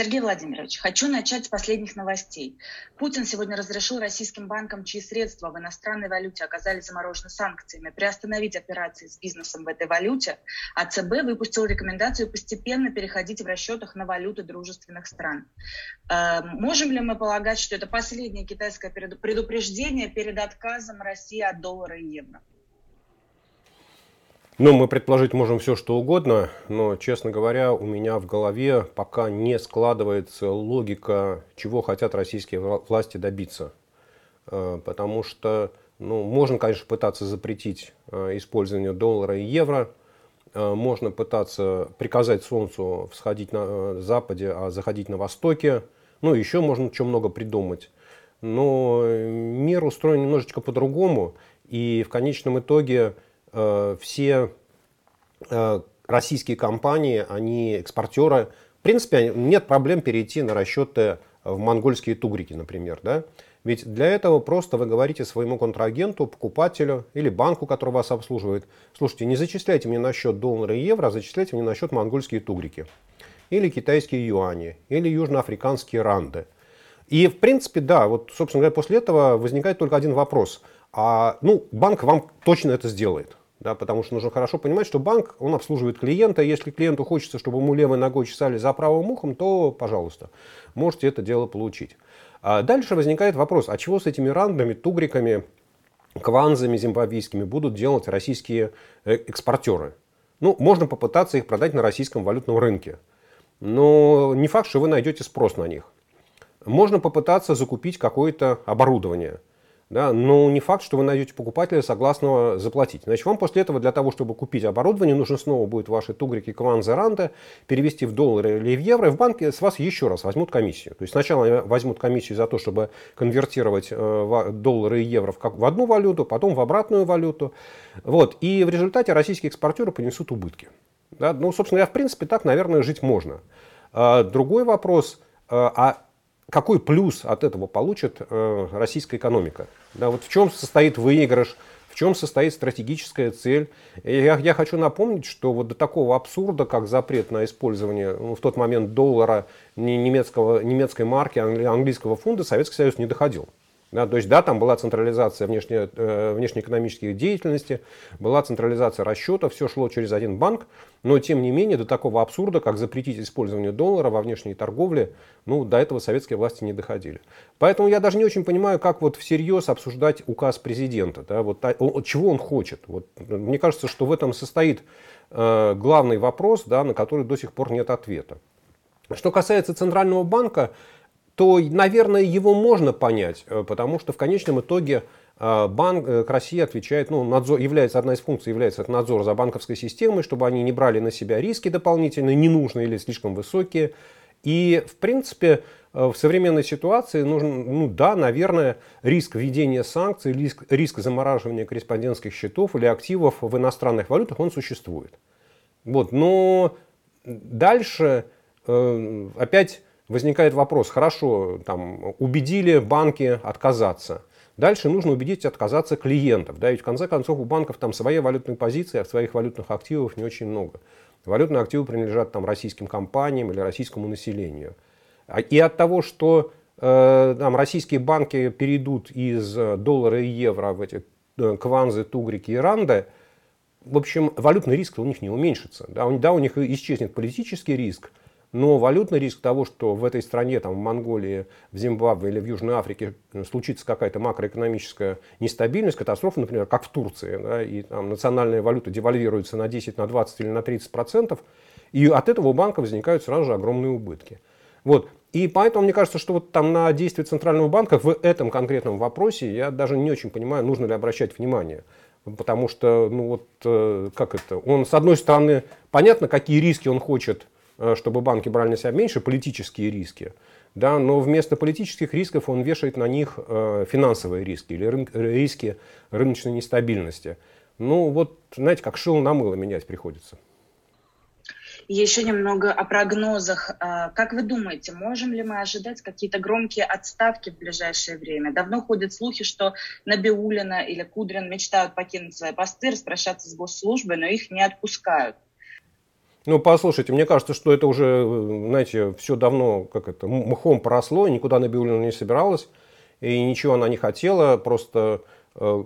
Сергей Владимирович, хочу начать с последних новостей. Путин сегодня разрешил российским банкам, чьи средства в иностранной валюте оказались заморожены санкциями, приостановить операции с бизнесом в этой валюте, а ЦБ выпустил рекомендацию постепенно переходить в расчетах на валюты дружественных стран. Э, можем ли мы полагать, что это последнее китайское предупреждение перед отказом России от доллара и евро? Ну, мы предположить можем все, что угодно, но, честно говоря, у меня в голове пока не складывается логика, чего хотят российские власти добиться. Э, потому что, ну, можно, конечно, пытаться запретить э, использование доллара и евро, э, можно пытаться приказать Солнцу всходить на западе, а заходить на востоке. Ну, еще можно что много придумать. Но мир устроен немножечко по-другому, и в конечном итоге все э, российские компании, они экспортеры. В принципе, нет проблем перейти на расчеты в монгольские тугрики, например. Да? Ведь для этого просто вы говорите своему контрагенту, покупателю или банку, который вас обслуживает, слушайте, не зачисляйте мне на счет доллара и евро, а зачисляйте мне на счет монгольские тугрики. Или китайские юани, или южноафриканские ранды. И в принципе, да, вот, собственно говоря, после этого возникает только один вопрос. А, ну, банк вам точно это сделает. Да, потому что нужно хорошо понимать, что банк, он обслуживает клиента. Если клиенту хочется, чтобы ему левой ногой чесали за правым ухом, то, пожалуйста, можете это дело получить. А дальше возникает вопрос, а чего с этими рандами, тугриками, кванзами зимбабвийскими будут делать российские э, экспортеры? Ну, можно попытаться их продать на российском валютном рынке. Но не факт, что вы найдете спрос на них. Можно попытаться закупить какое-то оборудование – да, но не факт, что вы найдете покупателя, согласного заплатить. Значит, вам после этого для того, чтобы купить оборудование, нужно снова будет ваши тугрики кванзы ранта перевести в доллары или в евро, и в банке с вас еще раз возьмут комиссию. То есть сначала возьмут комиссию за то, чтобы конвертировать э, доллары и евро в одну валюту, потом в обратную валюту. Вот. И в результате российские экспортеры понесут убытки. Да? Ну, собственно говоря, в принципе, так, наверное, жить можно. А другой вопрос, э, а какой плюс от этого получит э, российская экономика? Да, вот в чем состоит выигрыш, в чем состоит стратегическая цель. Я, я хочу напомнить, что вот до такого абсурда, как запрет на использование ну, в тот момент доллара, немецкого, немецкой марки, английского фунда Советский Союз не доходил. Да, то есть, да, там была централизация внешне, э, внешнеэкономических деятельности, была централизация расчета, все шло через один банк, но тем не менее до такого абсурда, как запретить использование доллара во внешней торговле, ну, до этого советские власти не доходили. Поэтому я даже не очень понимаю, как вот всерьез обсуждать указ президента, да, вот, а, чего он хочет. Вот, мне кажется, что в этом состоит э, главный вопрос, да, на который до сих пор нет ответа. Что касается Центрального банка, то, наверное, его можно понять, э, потому что в конечном итоге э, Банк э, России отвечает, ну, надзор, является, одна из функций является это надзор за банковской системой, чтобы они не брали на себя риски дополнительные, ненужные или слишком высокие. И, в принципе, в современной ситуации нужен, ну да, наверное, риск введения санкций, риск, риск замораживания корреспондентских счетов или активов в иностранных валютах, он существует. Вот, но дальше опять возникает вопрос, хорошо, там, убедили банки отказаться. Дальше нужно убедить отказаться клиентов. Да, ведь в конце концов у банков там свои валютные позиции, а своих валютных активов не очень много. Валютные активы принадлежат там, российским компаниям или российскому населению. А, и от того, что э, там, российские банки перейдут из доллара и евро в эти э, кванзы, тугрики и ранды, в общем, валютный риск у них не уменьшится. Да, у, да, у них исчезнет политический риск, но валютный риск того, что в этой стране, там, в Монголии, в Зимбабве или в Южной Африке случится какая-то макроэкономическая нестабильность, катастрофа, например, как в Турции, да, и там национальная валюта девальвируется на 10, на 20 или на 30 процентов, и от этого у банка возникают сразу же огромные убытки. Вот. И поэтому мне кажется, что вот там на действия Центрального банка в этом конкретном вопросе я даже не очень понимаю, нужно ли обращать внимание. Потому что, ну вот, э, как это, он, с одной стороны, понятно, какие риски он хочет чтобы банки брали на себя меньше политические риски, да, но вместо политических рисков он вешает на них э, финансовые риски или рын, риски рыночной нестабильности. Ну вот, знаете, как шил на мыло менять приходится. Еще немного о прогнозах. А, как вы думаете, можем ли мы ожидать какие-то громкие отставки в ближайшее время? Давно ходят слухи, что Набиулина или Кудрин мечтают покинуть свои посты, распрощаться с госслужбой, но их не отпускают. Ну, послушайте, мне кажется, что это уже, знаете, все давно как это, мхом поросло, никуда Набиулина не собиралась, и ничего она не хотела, просто э,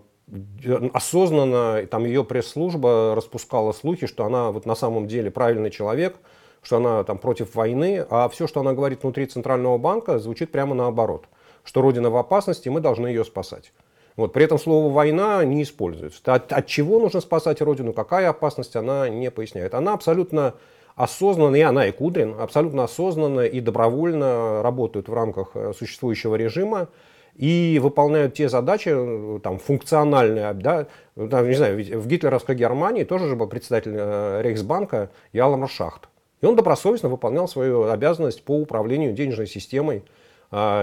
осознанно там ее пресс-служба распускала слухи, что она вот на самом деле правильный человек, что она там против войны, а все, что она говорит внутри Центрального банка, звучит прямо наоборот, что Родина в опасности, мы должны ее спасать. Вот, при этом слово «война» не используется. От, от чего нужно спасать Родину, какая опасность, она не поясняет. Она абсолютно осознанно, и она, и Кудрин, абсолютно осознанно и добровольно работают в рамках э, существующего режима и выполняют те задачи э, там, функциональные. Да, там, не знаю, в гитлеровской Германии тоже же был председатель э, Рейхсбанка Яломар Шахт. И он добросовестно выполнял свою обязанность по управлению денежной системой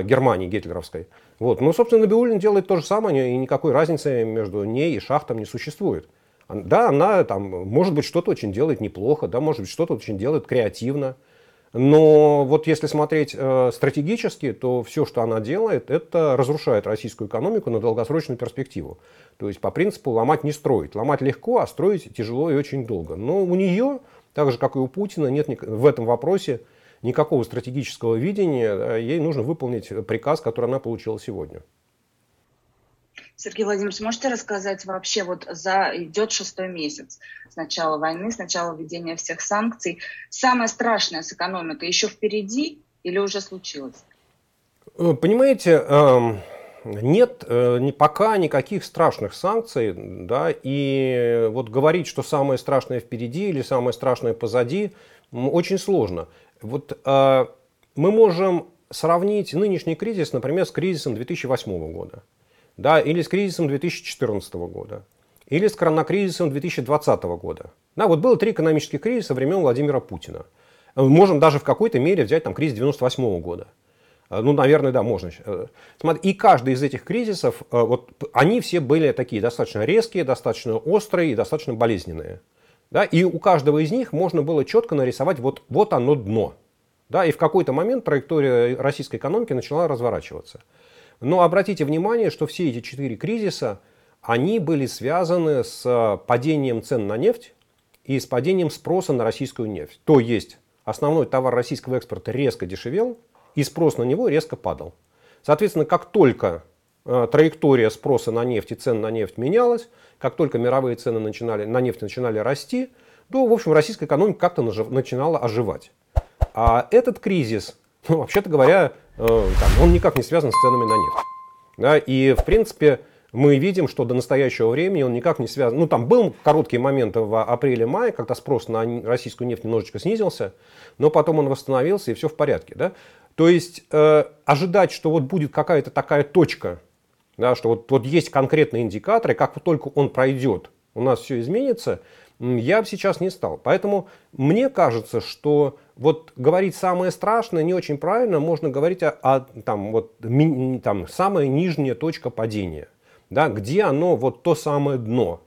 Германии гитлеровской. Вот. Ну, собственно, Набиуллин делает то же самое, и никакой разницы между ней и шахтом не существует. Да, она там, может быть, что-то очень делает неплохо, да, может быть, что-то очень делает креативно. Но вот если смотреть э, стратегически, то все, что она делает, это разрушает российскую экономику на долгосрочную перспективу. То есть по принципу ломать не строить. Ломать легко, а строить тяжело и очень долго. Но у нее, так же как и у Путина, нет в этом вопросе никакого стратегического видения, ей нужно выполнить приказ, который она получила сегодня. Сергей Владимирович, можете рассказать вообще, вот за идет шестой месяц с начала войны, с начала введения всех санкций. Самое страшное с экономикой еще впереди или уже случилось? Э, понимаете, эм, нет э, пока никаких страшных санкций, да, и вот говорить, что самое страшное впереди или самое страшное позади, очень сложно. Вот э, мы можем сравнить нынешний кризис, например, с кризисом 2008 года, да, или с кризисом 2014 года, или с коронакризисом 2020 года. Да, вот было три экономических кризиса времен Владимира Путина. Можем даже в какой-то мере взять там кризис 98 года. Э, ну, наверное, да, можно. Э, и каждый из этих кризисов, э, вот, они все были такие достаточно резкие, достаточно острые и достаточно болезненные. Да? И у каждого из них можно было четко нарисовать вот, вот оно дно. Да? И в какой-то момент траектория российской экономики начала разворачиваться. Но обратите внимание, что все эти четыре кризиса, они были связаны с падением цен на нефть и с падением спроса на российскую нефть. То есть основной товар российского экспорта резко дешевел, и спрос на него резко падал. Соответственно, как только траектория спроса на нефть и цен на нефть менялась, как только мировые цены начинали, на нефть начинали расти, то, в общем, российская экономика как-то начинала оживать. А этот кризис, ну, вообще-то говоря, э, он никак не связан с ценами на нефть. Да, и, в принципе, мы видим, что до настоящего времени он никак не связан. Ну, там был короткий момент в апреле-мае, когда спрос на российскую нефть немножечко снизился, но потом он восстановился, и все в порядке. Да? То есть э, ожидать, что вот будет какая-то такая точка, да, что вот, вот есть конкретные индикаторы, как только он пройдет, у нас все изменится, я бы сейчас не стал. Поэтому мне кажется, что вот говорить самое страшное не очень правильно, можно говорить о, о там, вот, ми, там, самая нижняя точка падения, да, где оно вот то самое дно.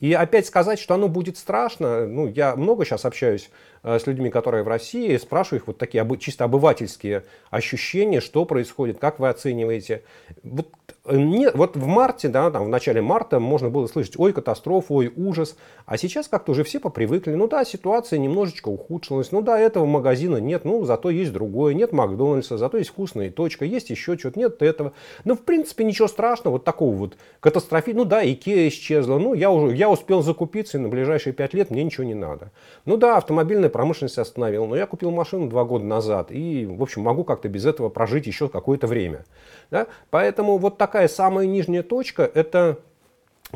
И опять сказать, что оно будет страшно, ну, я много сейчас общаюсь с людьми, которые в России, спрашиваю их вот такие чисто обывательские ощущения, что происходит, как вы оцениваете. Вот, э, не, вот в марте, да, там, в начале марта можно было слышать, ой, катастрофа, ой, ужас. А сейчас как-то уже все попривыкли. Ну да, ситуация немножечко ухудшилась. Ну да, этого магазина нет, ну зато есть другое. Нет Макдональдса, зато есть вкусная точка, есть еще что-то, нет этого. Ну, в принципе, ничего страшного, вот такого вот катастрофи. Ну да, Икеа исчезла, ну я уже, я успел закупиться, и на ближайшие пять лет мне ничего не надо. Ну да, автомобильная промышленность остановила. Но я купил машину два года назад и, в общем, могу как-то без этого прожить еще какое-то время. Да? Поэтому вот такая самая нижняя точка, это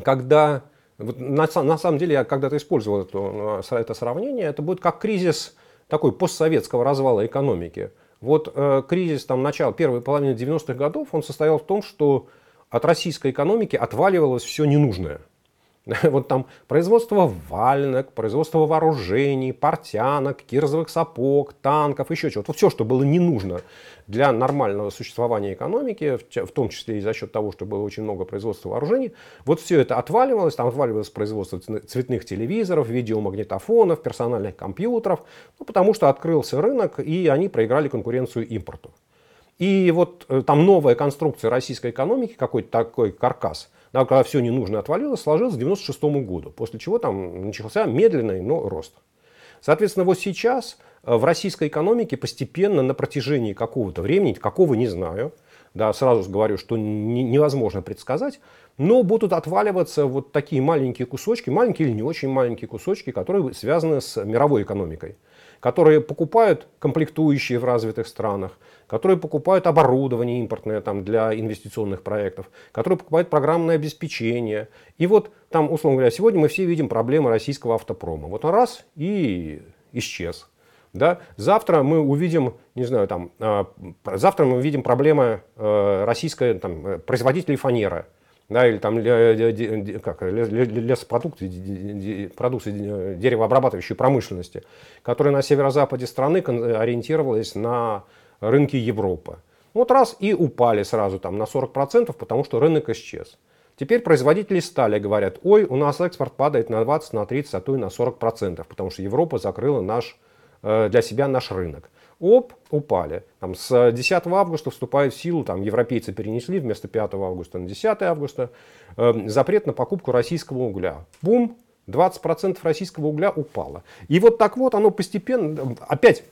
когда, вот на, на самом деле я когда-то использовал это, это сравнение, это будет как кризис такой постсоветского развала экономики. Вот э, кризис там, начала первой половины 90-х годов, он состоял в том, что от российской экономики отваливалось все ненужное – Вот там производство вальнок, производство вооружений, портянок, кирзовых сапог, танков, еще чего-то. Вот все, что было не нужно для нормального существования экономики, в том числе и за счет того, что было очень много производства вооружений, вот все это отваливалось, там отваливалось производство цветных телевизоров, видеомагнитофонов, персональных компьютеров, ну, потому что открылся рынок, и они проиграли конкуренцию импорту. И вот э, там новая конструкция российской экономики, какой-то такой каркас – да, когда все ненужное отвалилось, сложилось к 96 году, после чего там начался медленный, но рост. Соответственно, вот сейчас в российской экономике постепенно на протяжении какого-то времени, какого не знаю, да, сразу говорю, что невозможно предсказать, но будут отваливаться вот такие маленькие кусочки, маленькие или не очень маленькие кусочки, которые связаны с мировой экономикой, которые покупают комплектующие в развитых странах, которые покупают оборудование импортное там, для инвестиционных проектов, которые покупают программное обеспечение. И вот там, условно говоря, сегодня мы все видим проблемы российского автопрома. Вот он раз и исчез. Да? Завтра мы увидим, не знаю, там, э, завтра мы увидим проблемы э, российской там, э, производителей фанеры, да, или там как, лесопродукты, продукции деревообрабатывающей промышленности, которые на северо-западе страны ориентировались на рынки Европы. Вот раз и упали сразу там на 40%, потому что рынок исчез. Теперь производители стали говорят, ой, у нас экспорт падает на 20, на 30, а то и на 40%, потому что Европа закрыла наш Э, для себя наш рынок. Оп, упали. Там, с 10 августа вступает в силу, там, европейцы перенесли вместо 5 августа на 10 августа э, запрет на покупку российского угля. Бум, 20% российского угля упало. И вот так вот оно постепенно, опять,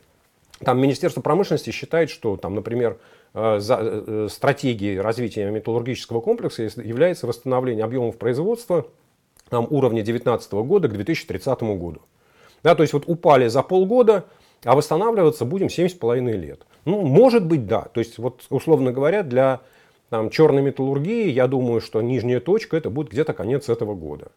там Министерство промышленности считает, что, там, например, э, за, э, стратегией развития металлургического комплекса является восстановление объемов производства там, уровня 2019 года к 2030 году. Да, то есть вот упали за полгода, а восстанавливаться будем 7,5 лет. Ну, может быть, да. То есть, вот, условно говоря, для там, черной металлургии, я думаю, что нижняя точка это будет где-то конец этого года.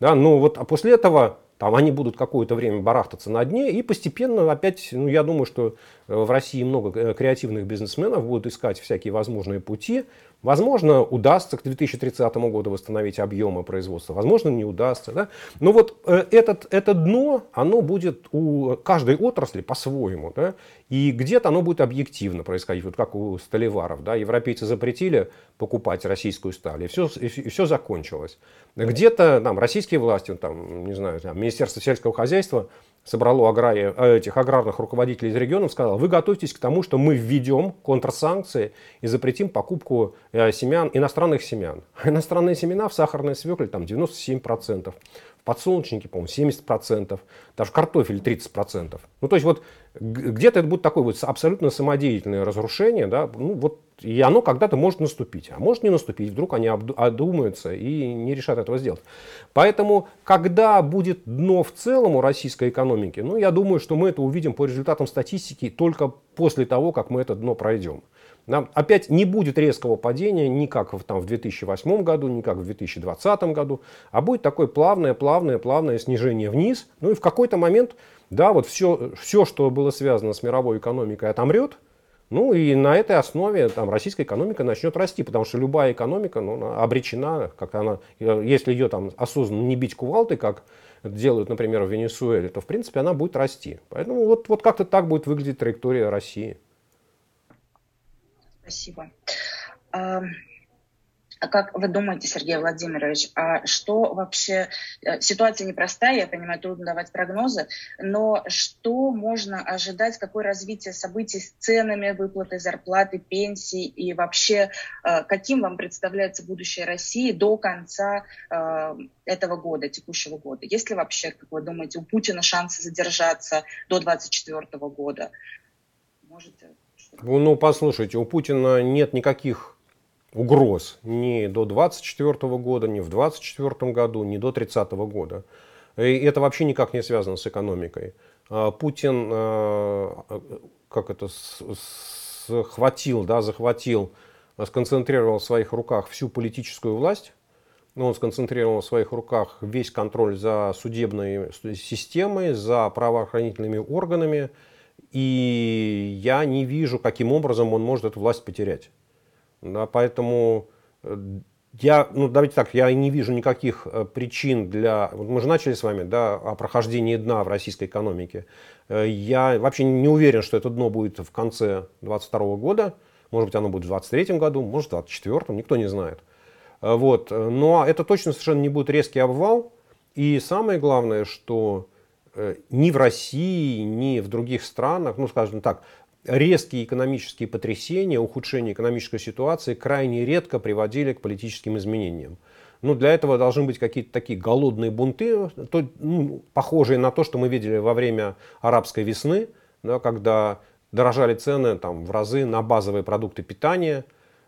Да, ну вот, а после этого там они будут какое-то время барахтаться на дне, и постепенно опять, ну, я думаю, что э, в России много э, креативных бизнесменов будут искать всякие возможные пути. Возможно, удастся к 2030 году восстановить объемы производства, возможно, не удастся. Да? Но вот э, этот, это дно, оно будет у каждой отрасли по-своему. Да? И где-то оно будет объективно происходить, вот как у столеваров. Да? Европейцы запретили покупать российскую сталь, и все, и все закончилось. Где-то там, российские власти, там, не знаю, там, Министерство сельского хозяйства собрало агрария, э, этих аграрных руководителей из регионов, сказало, вы готовьтесь к тому, что мы введем контрсанкции и запретим покупку э, семян, иностранных семян. Иностранные семена в сахарной свекле там 97%, в подсолнечнике, по-моему, 70%, даже картофель 30%. Ну, то есть вот где-то это будет такое вот абсолютно самодеятельное разрушение, да, ну, вот, и оно когда-то может наступить, а может не наступить, вдруг они одумаются и не решат этого сделать. Поэтому, когда будет дно в целом у российской экономики, ну, я думаю, что мы это увидим по результатам статистики только после того, как мы это дно пройдем. Нам опять не будет резкого падения ни как в, там, в 2008 году, ни как в 2020 году, а будет такое плавное, плавное, плавное снижение вниз. Ну и в какой-то момент, да, вот все, все, что было связано с мировой экономикой, отомрет. Ну и на этой основе там, российская экономика начнет расти, потому что любая экономика ну, обречена, как она, если ее там осознанно не бить кувалдой, как делают, например, в Венесуэле, то в принципе она будет расти. Поэтому вот, вот как-то так будет выглядеть траектория России. Спасибо. А как вы думаете, Сергей Владимирович, а что вообще... Э, ситуация непростая, я понимаю, трудно давать прогнозы, но что можно ожидать, какое развитие событий с ценами, выплаты зарплаты, пенсий и вообще э, каким вам представляется будущее России до конца э, этого года, текущего года? Есть ли вообще, как вы думаете, у Путина шансы задержаться до 2024 года? Можете ну, послушайте, у Путина нет никаких угроз ни до 24 года, ни в 24 году, ни до 30 года. И это вообще никак не связано с экономикой. А Путин, а, как это, схватил, да, захватил, сконцентрировал в своих руках всю политическую власть, ну, он сконцентрировал в своих руках весь контроль за судебной системой, за правоохранительными органами, и я не вижу, каким образом он может эту власть потерять. Да, поэтому э, я, ну давайте так, я не вижу никаких э, причин для... Вот мы же начали с вами да, о прохождении дна в российской экономике. Э, я вообще не уверен, что это дно будет в конце 2022 года. Может быть, оно будет в 2023 году, может, в 2024, никто не знает. Вот. Но это точно совершенно не будет резкий обвал. И самое главное, что ни в России, ни в других странах, ну скажем так, резкие экономические потрясения, ухудшение экономической ситуации крайне редко приводили к политическим изменениям. Ну, для этого должны быть какие-то такие голодные бунты, то, ну, похожие на то, что мы видели во время арабской весны, да, когда дорожали цены там, в разы на базовые продукты питания.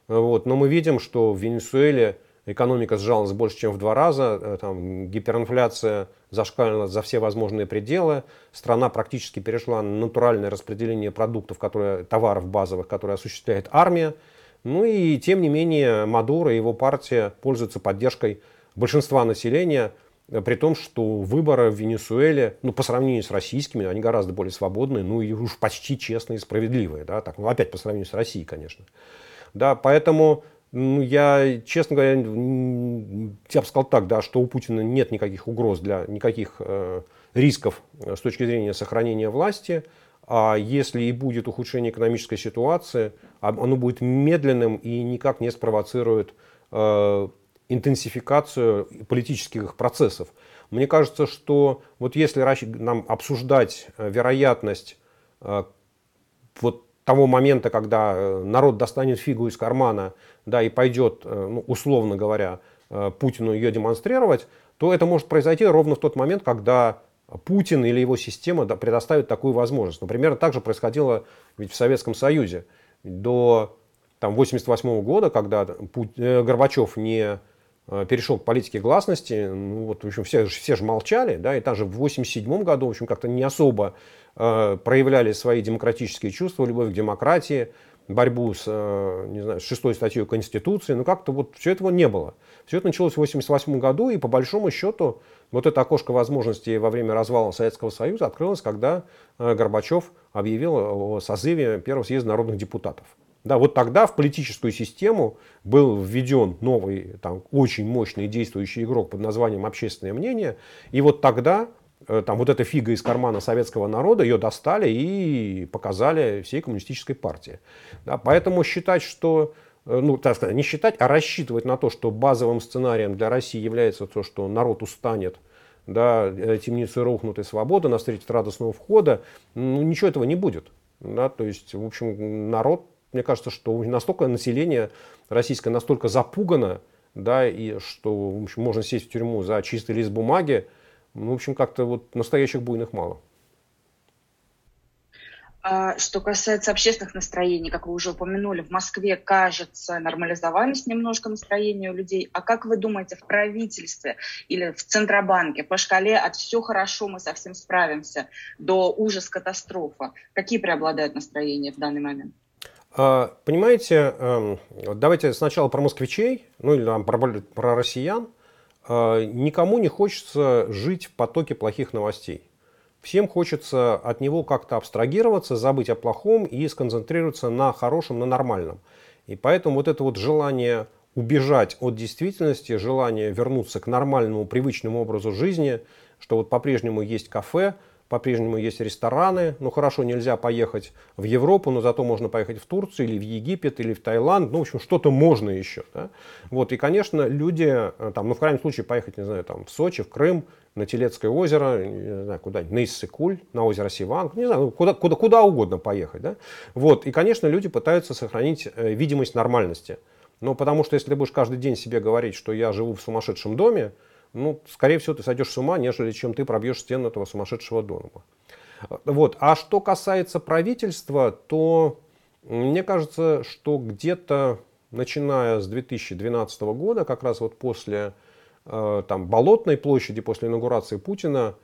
Вот. Но мы видим, что в Венесуэле экономика сжалась больше, чем в два раза, э, там, гиперинфляция зашкалила за все возможные пределы, страна практически перешла на натуральное распределение продуктов, которые, товаров базовых, которые осуществляет армия. Ну и тем не менее Мадуро и его партия пользуются поддержкой большинства населения, э, при том, что выборы в Венесуэле, ну, по сравнению с российскими, они гораздо более свободные, ну, и уж почти честные и справедливые, да, так, ну, опять по сравнению с Россией, конечно. Да, поэтому ну, я, честно говоря, я бы сказал так, да, что у Путина нет никаких угроз для никаких э, рисков э, с точки зрения сохранения власти. А если и будет ухудшение экономической ситуации, оно будет медленным и никак не спровоцирует э, интенсификацию политических процессов. Мне кажется, что вот если нам обсуждать э, вероятность э, вот того момента, когда э, народ достанет фигу из кармана да, и пойдет, ну, условно говоря, Путину ее демонстрировать, то это может произойти ровно в тот момент, когда Путин или его система предоставит такую возможность. Например, так же происходило ведь в Советском Союзе. До 1988 года, когда э, Горбачев не э, перешел к политике гласности, ну, вот, в общем, все, все же молчали, да, и также в 1987 году, в общем, как-то не особо э, проявляли свои демократические чувства, любовь к демократии, борьбу с, э, не знаю, с шестой статьей Конституции, но как-то вот все этого не было. Все это началось в 1988 году, и по большому счету вот это окошко возможностей во время развала Советского Союза открылось, когда э, Горбачев объявил о созыве первого съезда народных депутатов. Да, вот тогда в политическую систему был введен новый, там, очень мощный действующий игрок под названием «Общественное мнение». И вот тогда Э, там вот эта фига из кармана советского народа, ее достали и показали всей коммунистической партии. Да, поэтому считать, что э, ну, так сказать, не считать, а рассчитывать на то, что базовым сценарием для России является то, что народ устанет, да, э, темницы рухнут и свобода нас встретит радостного входа, ну, ничего этого не будет. Да, то есть, в общем, народ, мне кажется, что настолько население российское настолько запугано, да, и что в общем, можно сесть в тюрьму за чистый лист бумаги, ну, в общем, как-то вот настоящих буйных мало. А что касается общественных настроений, как вы уже упомянули, в Москве, кажется, нормализовались немножко настроения у людей. А как вы думаете, в правительстве или в Центробанке по шкале от «все хорошо, мы совсем справимся» до «ужас, катастрофа», какие преобладают настроения в данный момент? А, понимаете, эм, давайте сначала про москвичей, ну или про, про россиян. А, никому не хочется жить в потоке плохих новостей. Всем хочется от него как-то абстрагироваться, забыть о плохом и сконцентрироваться на хорошем, на нормальном. И поэтому вот это вот желание убежать от действительности, желание вернуться к нормальному, привычному образу жизни, что вот по-прежнему есть кафе, по-прежнему есть рестораны. Ну хорошо, нельзя поехать в Европу, но зато можно поехать в Турцию или в Египет или в Таиланд. Ну, в общем, что-то можно еще. Да? Вот, и, конечно, люди, э, там, ну, в крайнем случае, поехать, не знаю, там, в Сочи, в Крым, на Телецкое озеро, не знаю, куда-нибудь, на Иссыкуль, на озеро Сиванг, не знаю, ну, куда, куда, куда угодно поехать. Да? Вот, и, конечно, люди пытаются сохранить э, видимость нормальности. Но потому что если ты будешь каждый день себе говорить, что я живу в сумасшедшем доме, ну, скорее всего, ты сойдешь с ума, нежели чем ты пробьешь стену этого сумасшедшего дома. Вот. А что касается правительства, то мне кажется, что где-то начиная с 2012 года, как раз вот после э, там, Болотной площади, после инаугурации Путина,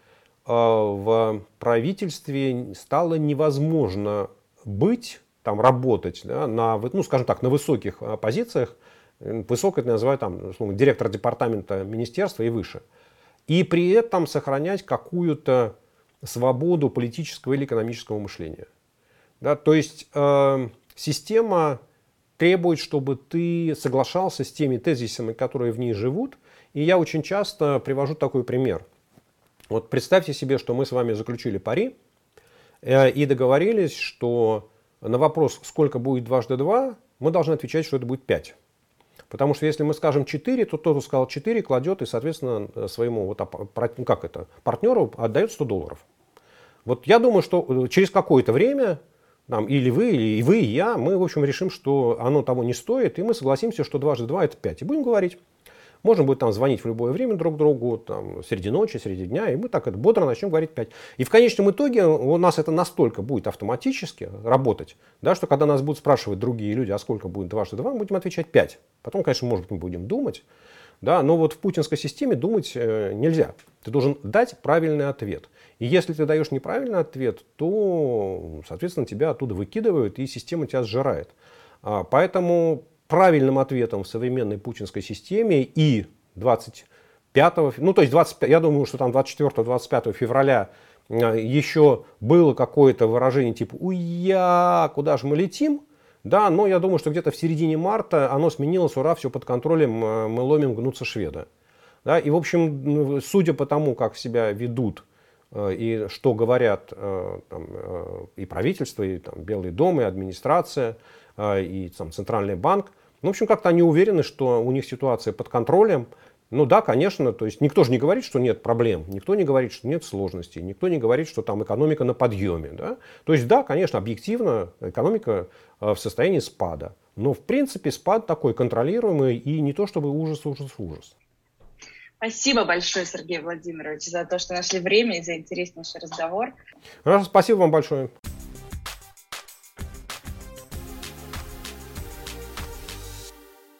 э, в правительстве стало невозможно быть, там, работать да, на, ну, скажем так, на высоких э, позициях, Высокое это называют там, условно, директор департамента министерства и выше. И при этом сохранять какую-то свободу политического или экономического мышления. Да, то есть э, система требует, чтобы ты соглашался с теми тезисами, которые в ней живут. И я очень часто привожу такой пример. Вот представьте себе, что мы с вами заключили пари э, и договорились, что на вопрос, сколько будет дважды два, мы должны отвечать, что это будет 5. Потому что если мы скажем 4, то тот, кто сказал 4, кладет и, соответственно, своему вот, ну, как это, партнеру отдает 100 долларов. Вот я думаю, что э, через какое-то время там, или вы, или вы, и я, мы, в общем, решим, что оно того не стоит, и мы согласимся, что дважды два это 5. И будем говорить. Можно будет там звонить в любое время друг другу, там, среди ночи, среди дня, и мы так это бодро начнем говорить 5. И в конечном итоге у нас это настолько будет автоматически работать, да, что когда нас будут спрашивать другие люди, а сколько будет 2 что 2, мы будем отвечать 5. Потом, конечно, может быть, мы будем думать, да, но вот в путинской системе думать э, нельзя. Ты должен дать правильный ответ. И если ты даешь неправильный ответ, то, соответственно, тебя оттуда выкидывают, и система тебя сжирает. А, поэтому правильным ответом в современной путинской системе и 25, ну то есть 25, я думаю, что там 24-25 февраля а, еще было какое-то выражение типа «Уя, куда же мы летим?» Да, но я думаю, что где-то в середине марта оно сменилось, ура, все под контролем, а, мы ломим, гнутся шведы. Да, и, в общем, судя по тому, как себя ведут а, и что говорят там, и правительство, и там, Белый дом, и администрация, и там, Центральный банк, ну, в общем, как-то они уверены, что у них ситуация под контролем. Ну да, конечно, то есть никто же не говорит, что нет проблем, никто не говорит, что нет сложностей, никто не говорит, что там экономика на подъеме. Да? То есть да, конечно, объективно экономика э, в состоянии спада. Но в принципе спад такой контролируемый и не то чтобы ужас, ужас, ужас. Спасибо большое, Сергей Владимирович, за то, что нашли время и за интереснейший разговор. Спасибо вам большое.